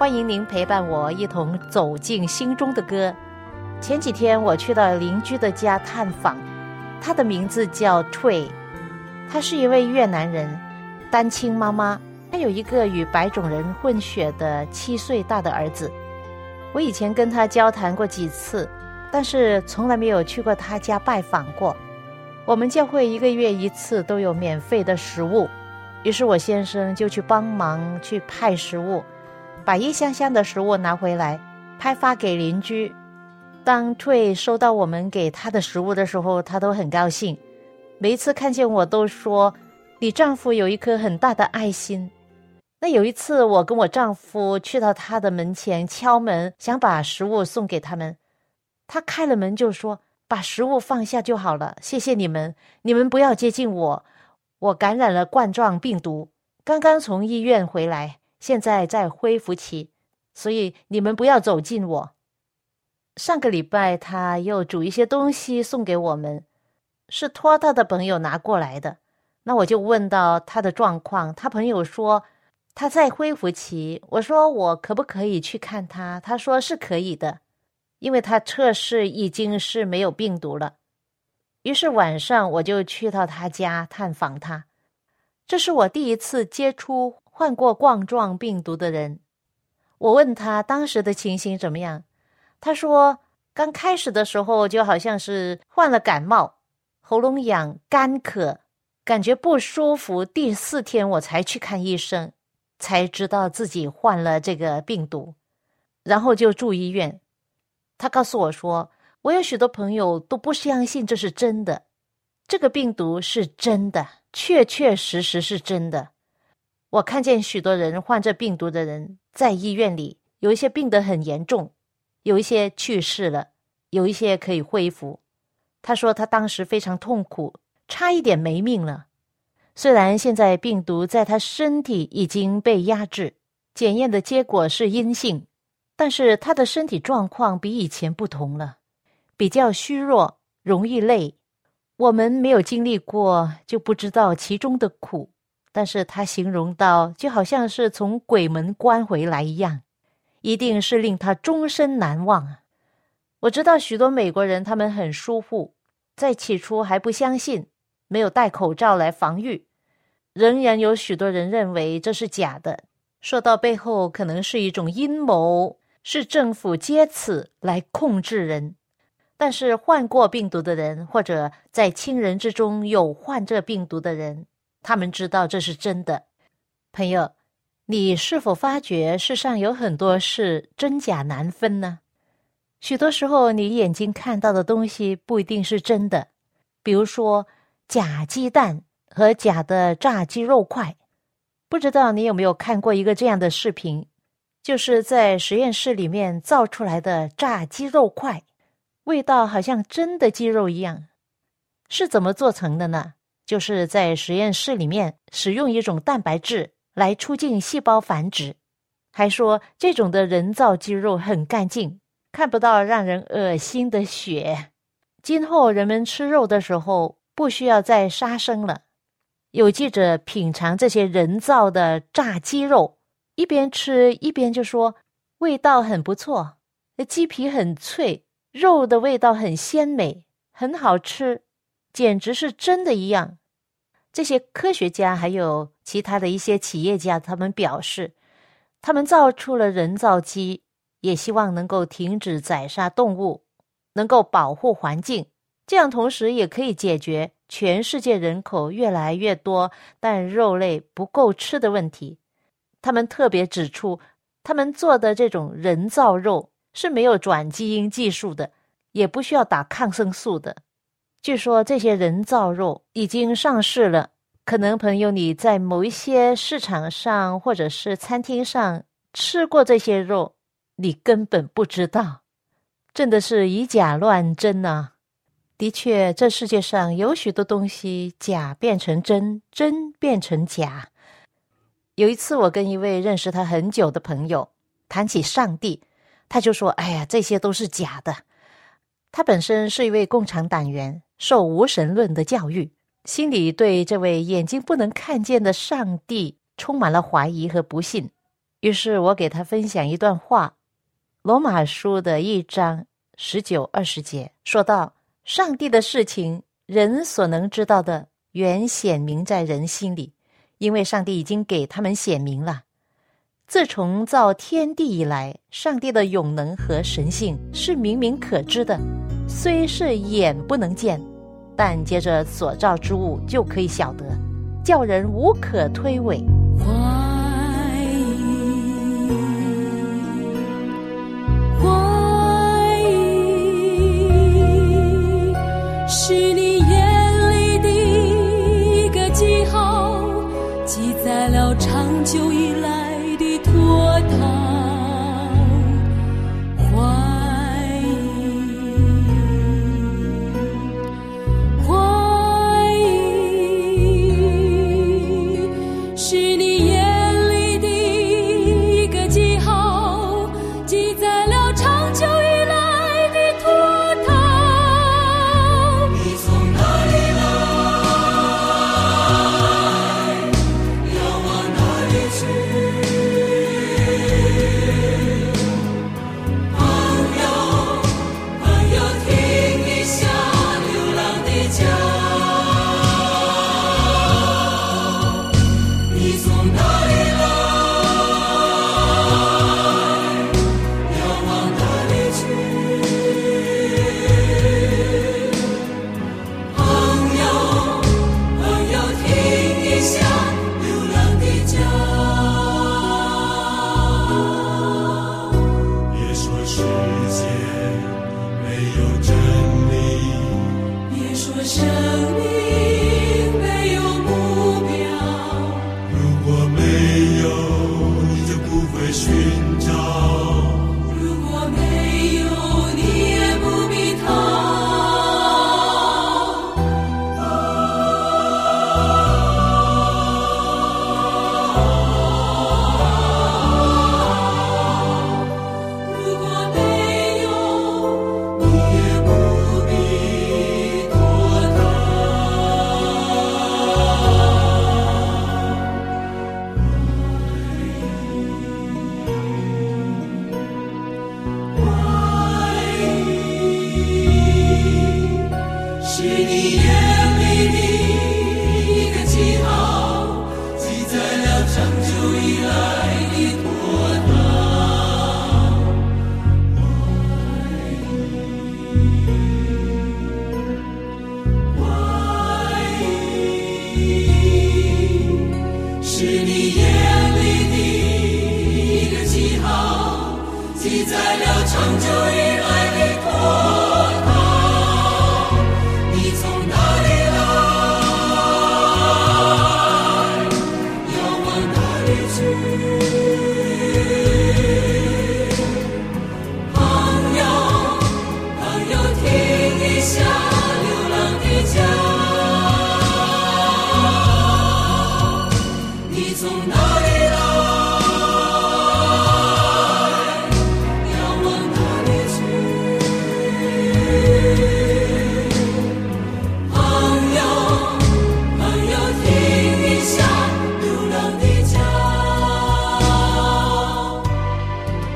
欢迎您陪伴我一同走进心中的歌。前几天我去到邻居的家探访，他的名字叫翠，他是一位越南人，单亲妈妈，他有一个与白种人混血的七岁大的儿子。我以前跟他交谈过几次，但是从来没有去过他家拜访过。我们教会一个月一次都有免费的食物，于是我先生就去帮忙去派食物。把一箱箱的食物拿回来，派发给邻居。当翠收到我们给他的食物的时候，他都很高兴。每一次看见我，都说：“你丈夫有一颗很大的爱心。”那有一次，我跟我丈夫去到他的门前敲门，想把食物送给他们。他开了门就说：“把食物放下就好了，谢谢你们，你们不要接近我，我感染了冠状病毒，刚刚从医院回来。”现在在恢复期，所以你们不要走近我。上个礼拜他又煮一些东西送给我们，是托他的朋友拿过来的。那我就问到他的状况，他朋友说他在恢复期。我说我可不可以去看他？他说是可以的，因为他测试已经是没有病毒了。于是晚上我就去到他家探访他。这是我第一次接触。患过冠状病毒的人，我问他当时的情形怎么样？他说刚开始的时候就好像是患了感冒，喉咙痒、干咳，感觉不舒服。第四天我才去看医生，才知道自己患了这个病毒，然后就住医院。他告诉我说，我有许多朋友都不相信这是真的，这个病毒是真的，确确实实是真的。我看见许多人患这病毒的人在医院里，有一些病得很严重，有一些去世了，有一些可以恢复。他说他当时非常痛苦，差一点没命了。虽然现在病毒在他身体已经被压制，检验的结果是阴性，但是他的身体状况比以前不同了，比较虚弱，容易累。我们没有经历过，就不知道其中的苦。但是他形容到，就好像是从鬼门关回来一样，一定是令他终身难忘啊！我知道许多美国人，他们很疏忽，在起初还不相信，没有戴口罩来防御，仍然有许多人认为这是假的，说到背后可能是一种阴谋，是政府借此来控制人。但是患过病毒的人，或者在亲人之中有患这病毒的人。他们知道这是真的，朋友，你是否发觉世上有很多事真假难分呢？许多时候，你眼睛看到的东西不一定是真的，比如说假鸡蛋和假的炸鸡肉块。不知道你有没有看过一个这样的视频，就是在实验室里面造出来的炸鸡肉块，味道好像真的鸡肉一样，是怎么做成的呢？就是在实验室里面使用一种蛋白质来促进细胞繁殖，还说这种的人造肌肉很干净，看不到让人恶心的血。今后人们吃肉的时候不需要再杀生了。有记者品尝这些人造的炸鸡肉，一边吃一边就说味道很不错，鸡皮很脆，肉的味道很鲜美，很好吃，简直是真的一样。这些科学家还有其他的一些企业家，他们表示，他们造出了人造鸡，也希望能够停止宰杀动物，能够保护环境，这样同时也可以解决全世界人口越来越多但肉类不够吃的问题。他们特别指出，他们做的这种人造肉是没有转基因技术的，也不需要打抗生素的。据说这些人造肉已经上市了。可能朋友你在某一些市场上或者是餐厅上吃过这些肉，你根本不知道，真的是以假乱真呐！的确，这世界上有许多东西假变成真，真变成假。有一次，我跟一位认识他很久的朋友谈起上帝，他就说：“哎呀，这些都是假的。”他本身是一位共产党员，受无神论的教育。心里对这位眼睛不能看见的上帝充满了怀疑和不信，于是我给他分享一段话，《罗马书》的一章十九二十节，说道：“上帝的事情，人所能知道的，原显明在人心里，因为上帝已经给他们显明了。自从造天地以来，上帝的永能和神性是明明可知的，虽是眼不能见。”但接着所造之物就可以晓得，叫人无可推诿。怀疑，怀疑，是你眼里的一个记号，记载了长久寻找。是你眼里的一个记号记载了长久的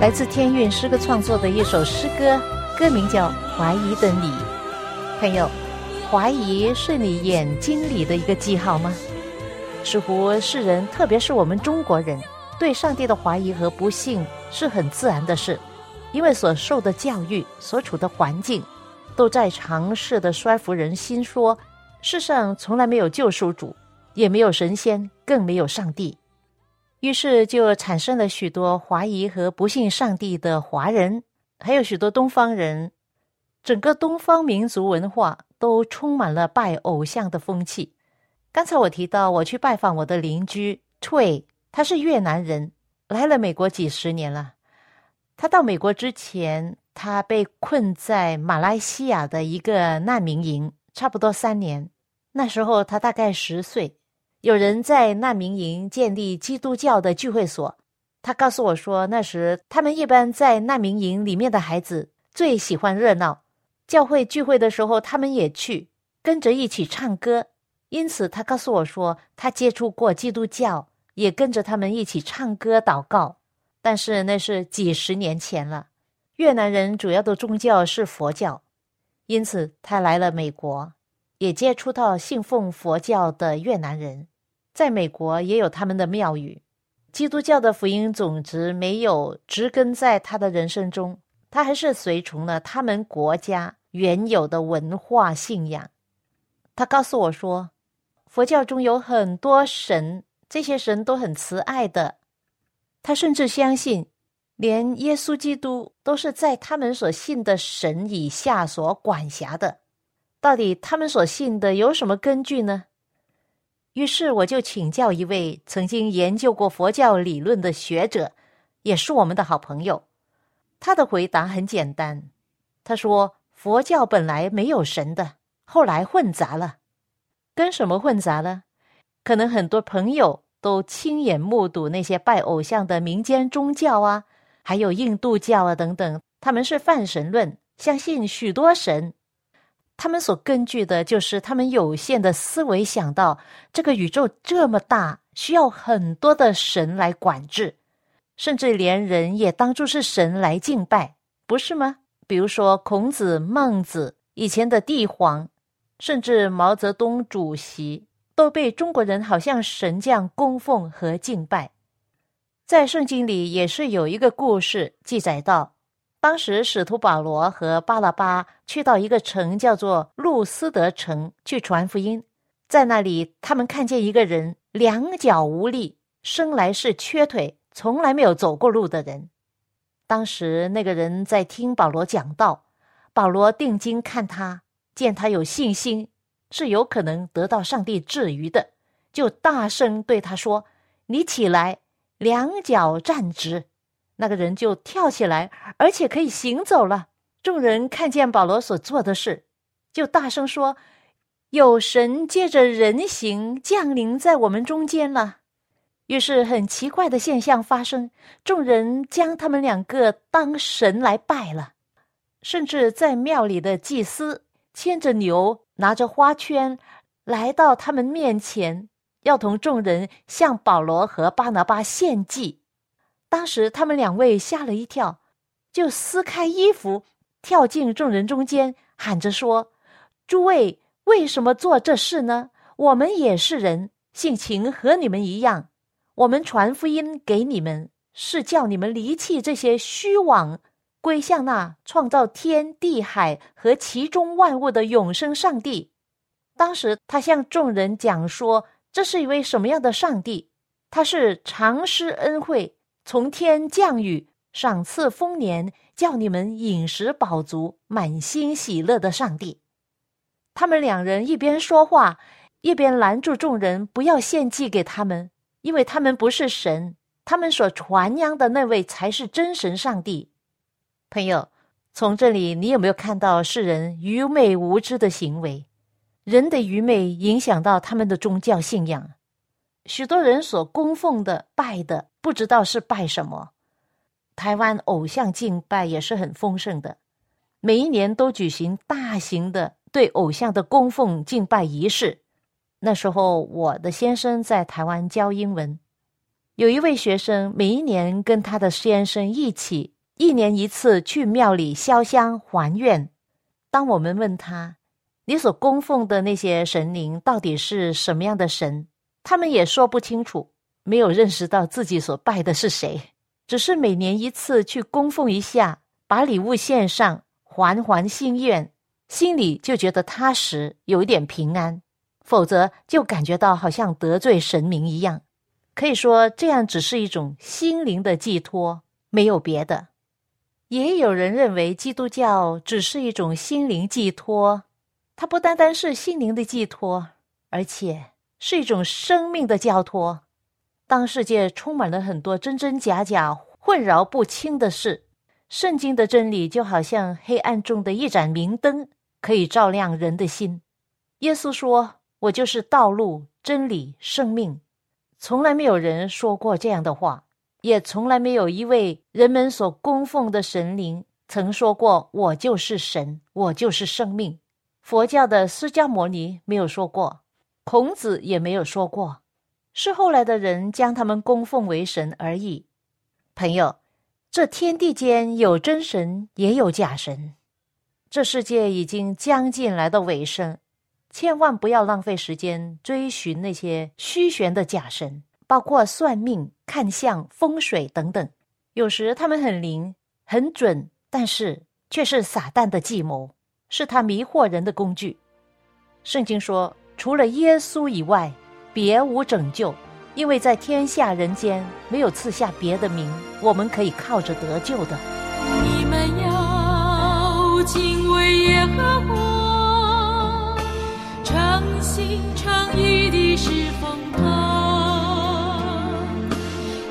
来自天韵诗歌创作的一首诗歌，歌名叫《怀疑的你》。朋友，怀疑是你眼睛里的一个记号吗？似乎世人，特别是我们中国人，对上帝的怀疑和不信是很自然的事，因为所受的教育、所处的环境都在尝试的说服人心，说世上从来没有救赎主，也没有神仙，更没有上帝。于是就产生了许多怀疑和不信上帝的华人，还有许多东方人。整个东方民族文化都充满了拜偶像的风气。刚才我提到，我去拜访我的邻居退，他是越南人，来了美国几十年了。他到美国之前，他被困在马来西亚的一个难民营，差不多三年。那时候他大概十岁，有人在难民营建立基督教的聚会所。他告诉我说，那时他们一般在难民营里面的孩子最喜欢热闹，教会聚会的时候他们也去跟着一起唱歌。因此，他告诉我说，他接触过基督教，也跟着他们一起唱歌祷告。但是那是几十年前了。越南人主要的宗教是佛教，因此他来了美国，也接触到信奉佛教的越南人，在美国也有他们的庙宇。基督教的福音种子没有植根在他的人生中，他还是随从了他们国家原有的文化信仰。他告诉我说，佛教中有很多神，这些神都很慈爱的。他甚至相信，连耶稣基督都是在他们所信的神以下所管辖的。到底他们所信的有什么根据呢？于是我就请教一位曾经研究过佛教理论的学者，也是我们的好朋友。他的回答很简单，他说：“佛教本来没有神的，后来混杂了，跟什么混杂了？可能很多朋友。”都亲眼目睹那些拜偶像的民间宗教啊，还有印度教啊等等，他们是泛神论，相信许多神。他们所根据的就是他们有限的思维，想到这个宇宙这么大，需要很多的神来管制，甚至连人也当作是神来敬拜，不是吗？比如说孔子、孟子以前的帝皇，甚至毛泽东主席。都被中国人好像神将供奉和敬拜，在圣经里也是有一个故事记载到，当时使徒保罗和巴拉巴去到一个城叫做路斯德城去传福音，在那里他们看见一个人两脚无力，生来是缺腿，从来没有走过路的人。当时那个人在听保罗讲道，保罗定睛看他，见他有信心。是有可能得到上帝治愈的，就大声对他说：“你起来，两脚站直。”那个人就跳起来，而且可以行走了。众人看见保罗所做的事，就大声说：“有神借着人形降临在我们中间了。”于是很奇怪的现象发生，众人将他们两个当神来拜了，甚至在庙里的祭司牵着牛。拿着花圈来到他们面前，要同众人向保罗和巴拿巴献祭。当时他们两位吓了一跳，就撕开衣服，跳进众人中间，喊着说：“诸位，为什么做这事呢？我们也是人，性情和你们一样。我们传福音给你们，是叫你们离弃这些虚妄。”归向那创造天地海和其中万物的永生上帝。当时他向众人讲说：“这是一位什么样的上帝？他是常施恩惠，从天降雨，赏赐丰年，叫你们饮食饱足，满心喜乐的上帝。”他们两人一边说话，一边拦住众人不要献祭给他们，因为他们不是神，他们所传扬的那位才是真神上帝。朋友，从这里你有没有看到世人愚昧无知的行为？人的愚昧影响到他们的宗教信仰。许多人所供奉的、拜的，不知道是拜什么。台湾偶像敬拜也是很丰盛的，每一年都举行大型的对偶像的供奉敬拜仪式。那时候，我的先生在台湾教英文，有一位学生每一年跟他的先生一起。一年一次去庙里烧香还愿。当我们问他：“你所供奉的那些神灵到底是什么样的神？”他们也说不清楚，没有认识到自己所拜的是谁，只是每年一次去供奉一下，把礼物献上，还还心愿。心里就觉得踏实，有一点平安；否则就感觉到好像得罪神明一样。可以说，这样只是一种心灵的寄托，没有别的。也有人认为，基督教只是一种心灵寄托，它不单单是心灵的寄托，而且是一种生命的交托。当世界充满了很多真真假假、混淆不清的事，圣经的真理就好像黑暗中的一盏明灯，可以照亮人的心。耶稣说：“我就是道路、真理、生命。”从来没有人说过这样的话，也从来没有一位人们所供奉的神灵曾说过“我就是神，我就是生命”。佛教的释迦牟尼没有说过，孔子也没有说过，是后来的人将他们供奉为神而已。朋友，这天地间有真神，也有假神。这世界已经将近来到尾声。千万不要浪费时间追寻那些虚玄的假神，包括算命、看相、风水等等。有时他们很灵、很准，但是却是撒旦的计谋，是他迷惑人的工具。圣经说，除了耶稣以外，别无拯救，因为在天下人间没有赐下别的名，我们可以靠着得救的。你们要敬畏耶和华。诚心诚意地侍奉他，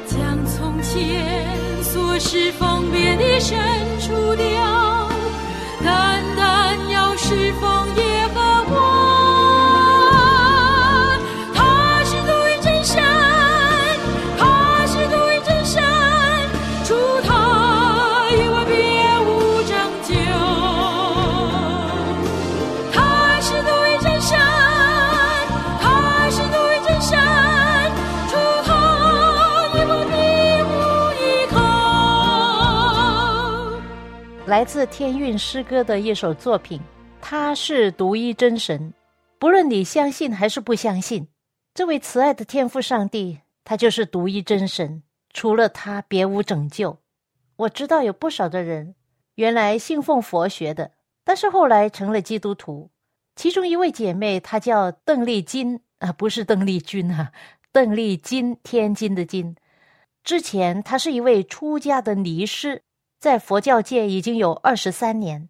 将从前所侍奉别的神除掉，单单要侍奉来自天韵诗歌的一首作品，他是独一真神。不论你相信还是不相信，这位慈爱的天父上帝，他就是独一真神，除了他别无拯救。我知道有不少的人原来信奉佛学的，但是后来成了基督徒。其中一位姐妹，她叫邓丽金啊，不是邓丽君啊，邓丽金，天津的金。之前她是一位出家的尼师。在佛教界已经有二十三年，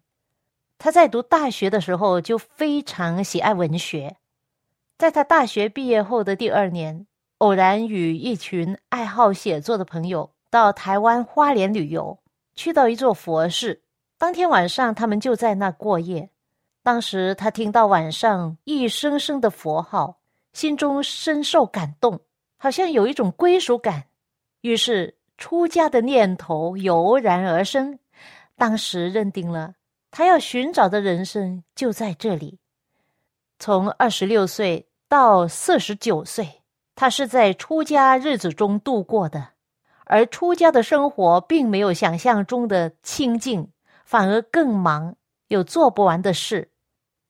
他在读大学的时候就非常喜爱文学。在他大学毕业后的第二年，偶然与一群爱好写作的朋友到台湾花莲旅游，去到一座佛寺。当天晚上，他们就在那过夜。当时他听到晚上一声声的佛号，心中深受感动，好像有一种归属感，于是。出家的念头油然而生，当时认定了他要寻找的人生就在这里。从二十六岁到四十九岁，他是在出家日子中度过的，而出家的生活并没有想象中的清静，反而更忙，有做不完的事。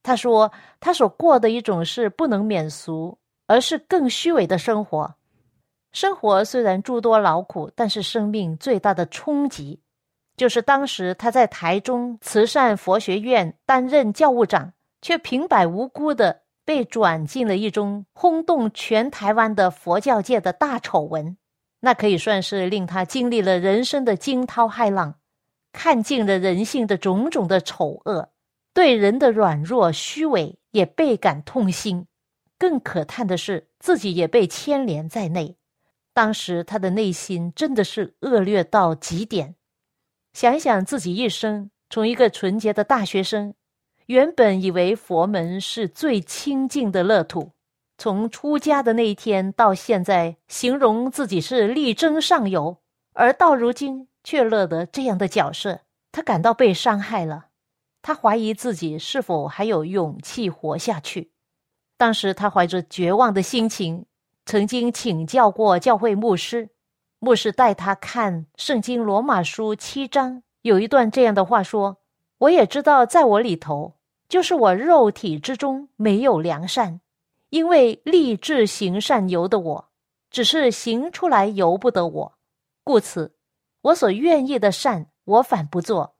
他说，他所过的一种是不能免俗，而是更虚伪的生活。生活虽然诸多劳苦，但是生命最大的冲击，就是当时他在台中慈善佛学院担任教务长，却平白无辜的被转进了一宗轰动全台湾的佛教界的大丑闻。那可以算是令他经历了人生的惊涛骇浪，看尽了人性的种种的丑恶，对人的软弱虚伪也倍感痛心。更可叹的是，自己也被牵连在内。当时他的内心真的是恶劣到极点，想想自己一生从一个纯洁的大学生，原本以为佛门是最清净的乐土，从出家的那一天到现在，形容自己是力争上游，而到如今却乐得这样的角色，他感到被伤害了，他怀疑自己是否还有勇气活下去。当时他怀着绝望的心情。曾经请教过教会牧师，牧师带他看《圣经》罗马书七章，有一段这样的话说：“我也知道，在我里头，就是我肉体之中没有良善，因为立志行善由得我，只是行出来由不得我。故此，我所愿意的善，我反不做；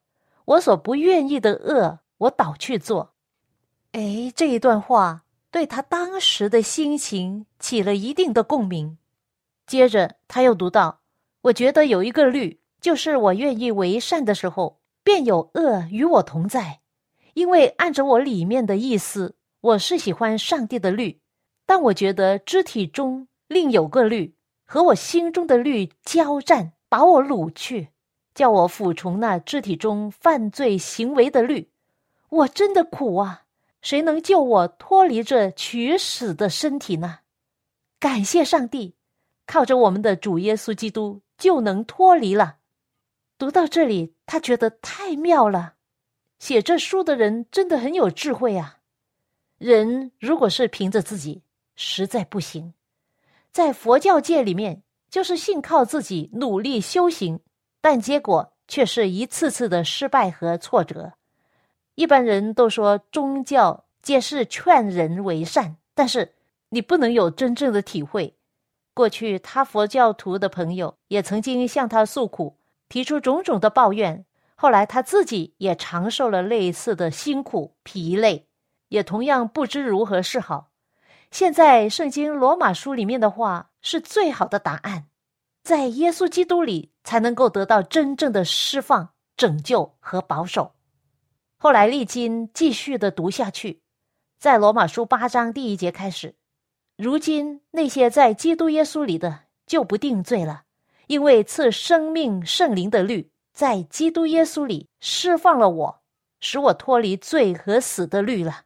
我所不愿意的恶，我倒去做。哎，这一段话对他当时的心情起了一定的共鸣。接着他又读到：“我觉得有一个律，就是我愿意为善的时候，便有恶与我同在。因为按着我里面的意思，我是喜欢上帝的律，但我觉得肢体中另有个律和我心中的律交战，把我掳去，叫我服从那肢体中犯罪行为的律。我真的苦啊！谁能救我脱离这取死的身体呢？感谢上帝。”靠着我们的主耶稣基督就能脱离了。读到这里，他觉得太妙了。写这书的人真的很有智慧啊！人如果是凭着自己，实在不行。在佛教界里面，就是信靠自己努力修行，但结果却是一次次的失败和挫折。一般人都说宗教皆是劝人为善，但是你不能有真正的体会。过去，他佛教徒的朋友也曾经向他诉苦，提出种种的抱怨。后来，他自己也尝受了类似的辛苦、疲累，也同样不知如何是好。现在，圣经罗马书里面的话是最好的答案，在耶稣基督里才能够得到真正的释放、拯救和保守。后来，历经继续的读下去，在罗马书八章第一节开始。如今那些在基督耶稣里的就不定罪了，因为赐生命圣灵的律在基督耶稣里释放了我，使我脱离罪和死的律了。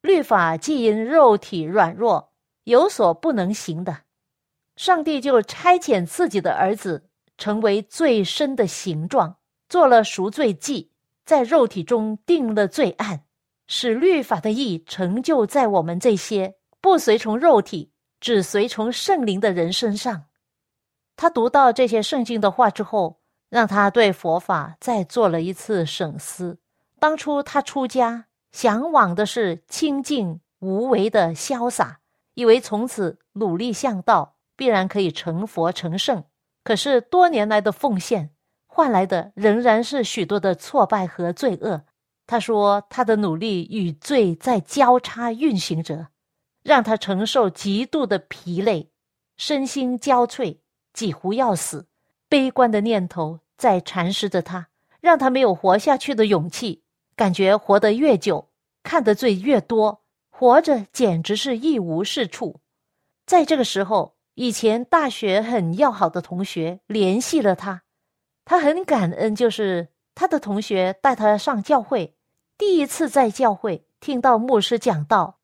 律法既因肉体软弱有所不能行的，上帝就差遣自己的儿子成为最深的形状，做了赎罪祭，在肉体中定了罪案，使律法的义成就在我们这些。不随从肉体，只随从圣灵的人身上。他读到这些圣经的话之后，让他对佛法再做了一次省思。当初他出家，向往的是清净无为的潇洒，以为从此努力向道，必然可以成佛成圣。可是多年来的奉献，换来的仍然是许多的挫败和罪恶。他说，他的努力与罪在交叉运行着。让他承受极度的疲累，身心交瘁，几乎要死。悲观的念头在蚕食着他，让他没有活下去的勇气。感觉活得越久，看的罪越多，活着简直是一无是处。在这个时候，以前大学很要好的同学联系了他，他很感恩，就是他的同学带他上教会，第一次在教会听到牧师讲道。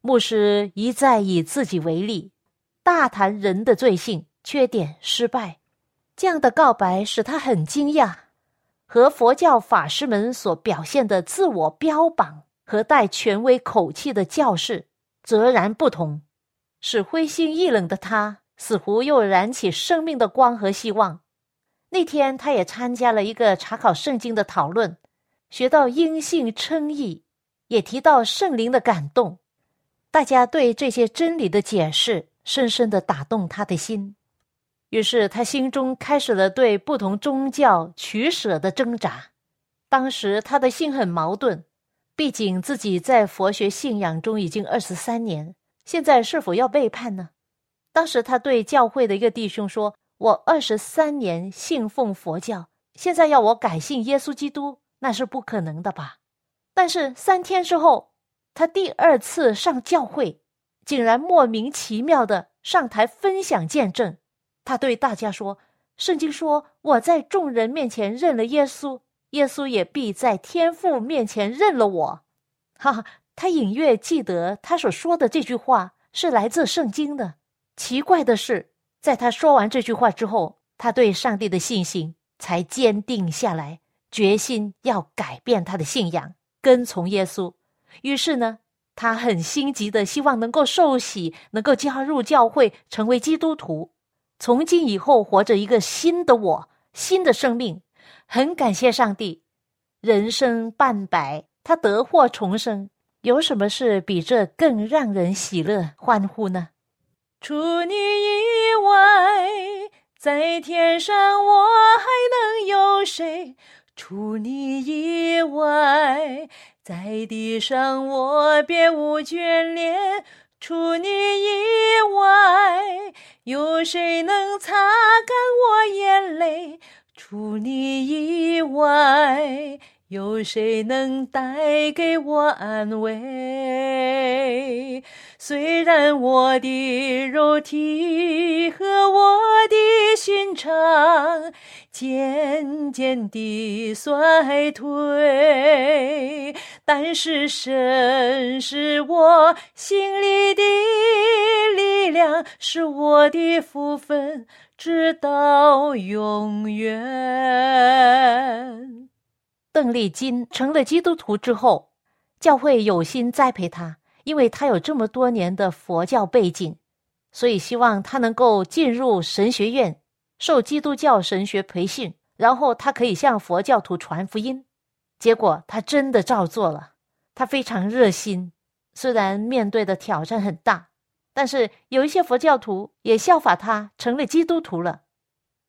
牧师一再以自己为例，大谈人的罪性、缺点、失败，这样的告白使他很惊讶，和佛教法师们所表现的自我标榜和带权威口气的教士截然不同，使灰心意冷的他似乎又燃起生命的光和希望。那天，他也参加了一个查考圣经的讨论，学到因信称义，也提到圣灵的感动。大家对这些真理的解释深深的打动他的心，于是他心中开始了对不同宗教取舍的挣扎。当时他的心很矛盾，毕竟自己在佛学信仰中已经二十三年，现在是否要背叛呢？当时他对教会的一个弟兄说：“我二十三年信奉佛教，现在要我改信耶稣基督，那是不可能的吧？”但是三天之后。他第二次上教会，竟然莫名其妙的上台分享见证。他对大家说：“圣经说我在众人面前认了耶稣，耶稣也必在天父面前认了我。”哈哈，他隐约记得他所说的这句话是来自圣经的。奇怪的是，在他说完这句话之后，他对上帝的信心才坚定下来，决心要改变他的信仰，跟从耶稣。于是呢，他很心急的希望能够受洗，能够加入教会，成为基督徒，从今以后活着一个新的我，新的生命。很感谢上帝，人生半百，他得获重生，有什么事比这更让人喜乐欢呼呢？除你以外，在天上我还能有谁？除你以外，在地上我别无眷恋。除你以外，有谁能擦干我眼泪？除你以外。有谁能带给我安慰？虽然我的肉体和我的心肠渐渐地衰退，但是神是我心里的力量，是我的福分，直到永远。邓丽金成了基督徒之后，教会有心栽培他，因为他有这么多年的佛教背景，所以希望他能够进入神学院，受基督教神学培训，然后他可以向佛教徒传福音。结果他真的照做了，他非常热心，虽然面对的挑战很大，但是有一些佛教徒也效法他，成了基督徒了。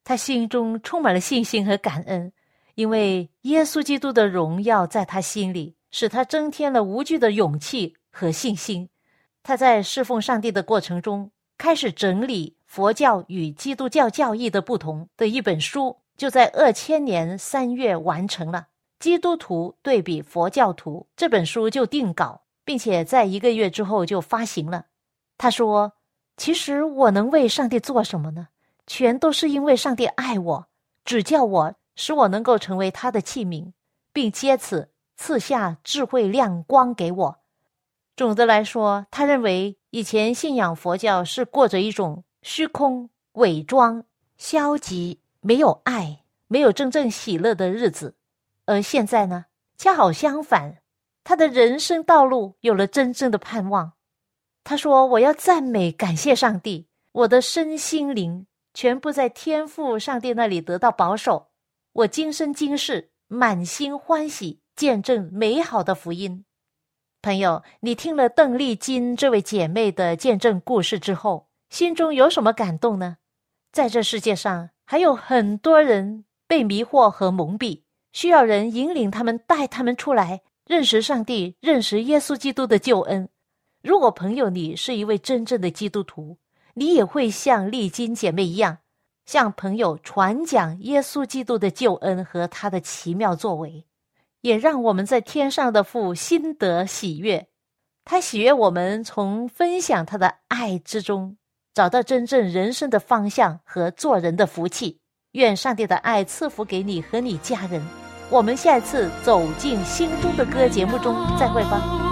他心中充满了信心和感恩。因为耶稣基督的荣耀在他心里，使他增添了无惧的勇气和信心。他在侍奉上帝的过程中，开始整理佛教与基督教教义的不同的一本书，就在二千年三月完成了《基督徒对比佛教徒》这本书就定稿，并且在一个月之后就发行了。他说：“其实我能为上帝做什么呢？全都是因为上帝爱我，指教我。”使我能够成为他的器皿，并借此赐下智慧亮光给我。总的来说，他认为以前信仰佛教是过着一种虚空、伪装、消极、没有爱、没有真正喜乐的日子，而现在呢，恰好相反，他的人生道路有了真正的盼望。他说：“我要赞美、感谢上帝，我的身心灵全部在天赋上帝那里得到保守。”我今生今世满心欢喜，见证美好的福音。朋友，你听了邓丽金这位姐妹的见证故事之后，心中有什么感动呢？在这世界上，还有很多人被迷惑和蒙蔽，需要人引领他们，带他们出来认识上帝，认识耶稣基督的救恩。如果朋友你是一位真正的基督徒，你也会像丽金姐妹一样。向朋友传讲耶稣基督的救恩和他的奇妙作为，也让我们在天上的父心得喜悦。他喜悦我们从分享他的爱之中，找到真正人生的方向和做人的福气。愿上帝的爱赐福给你和你家人。我们下一次走进心中的歌节目中再会吧。